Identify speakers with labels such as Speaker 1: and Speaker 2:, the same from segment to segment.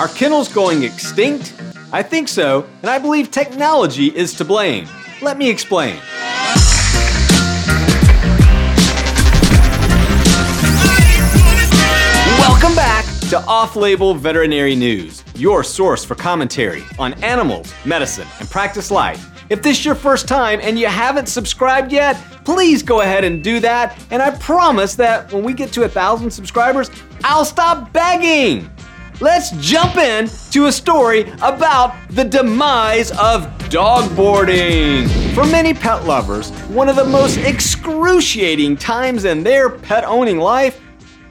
Speaker 1: Are kennels going extinct? I think so, and I believe technology is to blame. Let me explain. Welcome back to Off Label Veterinary News, your source for commentary on animals, medicine, and practice life. If this is your first time and you haven't subscribed yet, please go ahead and do that. And I promise that when we get to a thousand subscribers, I'll stop begging. Let's jump in to a story about the demise of dog boarding. For many pet lovers, one of the most excruciating times in their pet owning life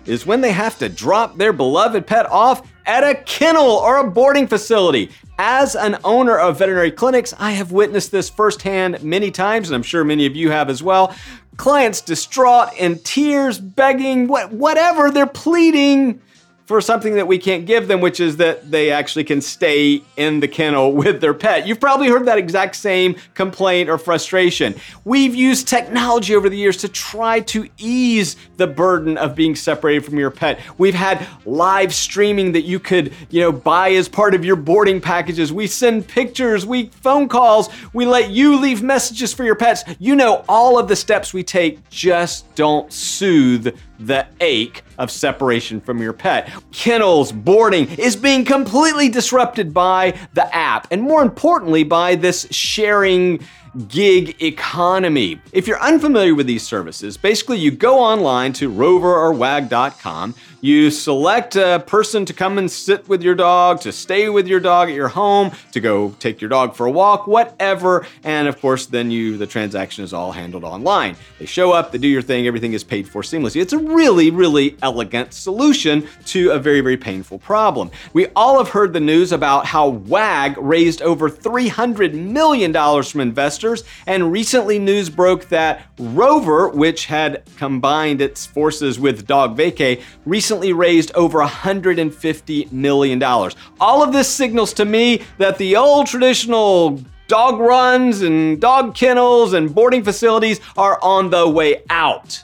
Speaker 1: is when they have to drop their beloved pet off at a kennel or a boarding facility. As an owner of veterinary clinics, I have witnessed this firsthand many times, and I'm sure many of you have as well. Clients distraught in tears, begging, what, whatever, they're pleading for something that we can't give them, which is that they actually can stay in the kennel with their pet. You've probably heard that exact same complaint or frustration. We've used technology over the years to try to ease the burden of being separated from your pet. We've had live streaming that you could, you know, buy as part of your boarding packages. We send pictures, we phone calls, we let you leave messages for your pets. You know, all of the steps we take just don't soothe the ache of separation from your pet. Kennels, boarding is being completely disrupted by the app, and more importantly, by this sharing gig economy. If you're unfamiliar with these services, basically you go online to rover or wag.com, you select a person to come and sit with your dog, to stay with your dog at your home, to go take your dog for a walk, whatever, and of course then you the transaction is all handled online. They show up, they do your thing, everything is paid for seamlessly. It's a really really elegant solution to a very very painful problem. We all have heard the news about how WAG raised over 300 million dollars from investors and recently news broke that Rover, which had combined its forces with Dog Vacay, recently raised over $150 million. All of this signals to me that the old traditional dog runs and dog kennels and boarding facilities are on the way out.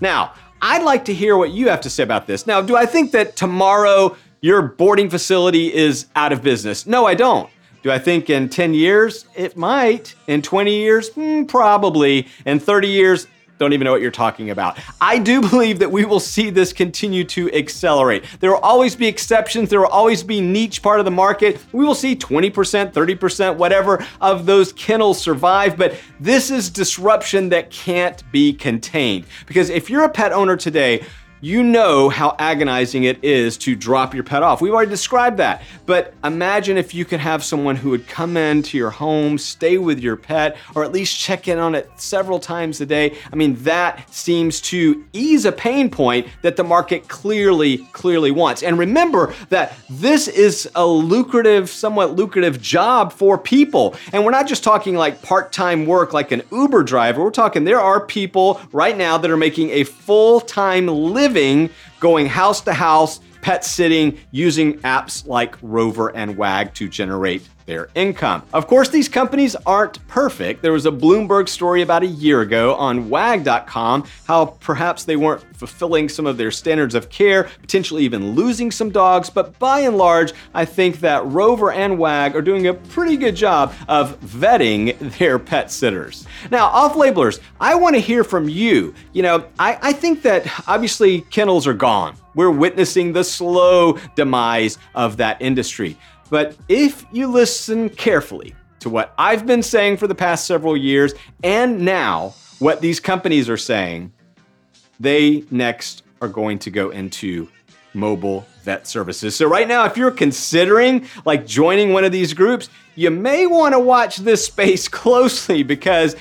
Speaker 1: Now, I'd like to hear what you have to say about this. Now, do I think that tomorrow your boarding facility is out of business? No, I don't. Do I think in 10 years? It might. In 20 years? Mm, probably. In 30 years? don't even know what you're talking about. I do believe that we will see this continue to accelerate. There will always be exceptions, there will always be niche part of the market. We will see 20%, 30%, whatever of those kennels survive, but this is disruption that can't be contained. Because if you're a pet owner today, you know how agonizing it is to drop your pet off. We've already described that. But imagine if you could have someone who would come into your home, stay with your pet, or at least check in on it several times a day. I mean, that seems to ease a pain point that the market clearly, clearly wants. And remember that this is a lucrative, somewhat lucrative job for people. And we're not just talking like part time work like an Uber driver. We're talking there are people right now that are making a full time living living going house to house, pet sitting, using apps like Rover and Wag to generate their income. Of course, these companies aren't perfect. There was a Bloomberg story about a year ago on wag.com how perhaps they weren't fulfilling some of their standards of care, potentially even losing some dogs, but by and large, I think that Rover and Wag are doing a pretty good job of vetting their pet sitters. Now, off labelers, I want to hear from you. You know, I, I think that obviously kennels are gone. We're witnessing the slow demise of that industry. But if you listen carefully to what I've been saying for the past several years and now what these companies are saying, they next are going to go into mobile vet services. So right now if you're considering like joining one of these groups, you may want to watch this space closely because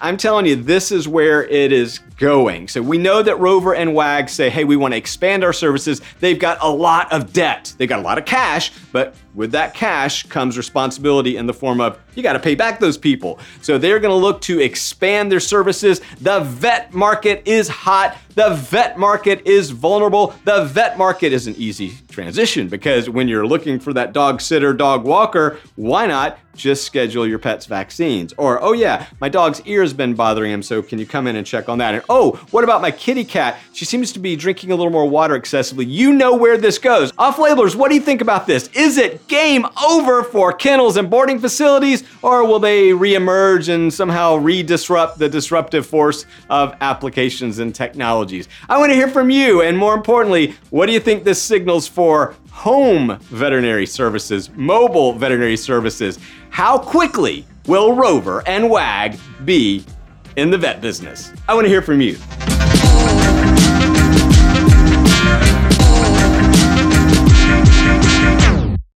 Speaker 1: I'm telling you, this is where it is going. So we know that Rover and WAG say, hey, we want to expand our services. They've got a lot of debt. They've got a lot of cash, but with that cash comes responsibility in the form of you got to pay back those people. So they're going to look to expand their services. The vet market is hot. The vet market is vulnerable. The vet market is an easy transition because when you're looking for that dog sitter, dog walker, why not just schedule your pet's vaccines? Or, oh yeah, my dog's ear's been bothering him, so can you come in and check on that? And oh, what about my kitty cat? She seems to be drinking a little more water excessively. You know where this goes. Off labelers, what do you think about this? Is it game over for kennels and boarding facilities, or will they reemerge and somehow re-disrupt the disruptive force of applications and technologies? I want to hear from you, and more importantly, what do you think this signals for home veterinary services, mobile veterinary services? How quickly will Rover and WAG be in the vet business? I want to hear from you.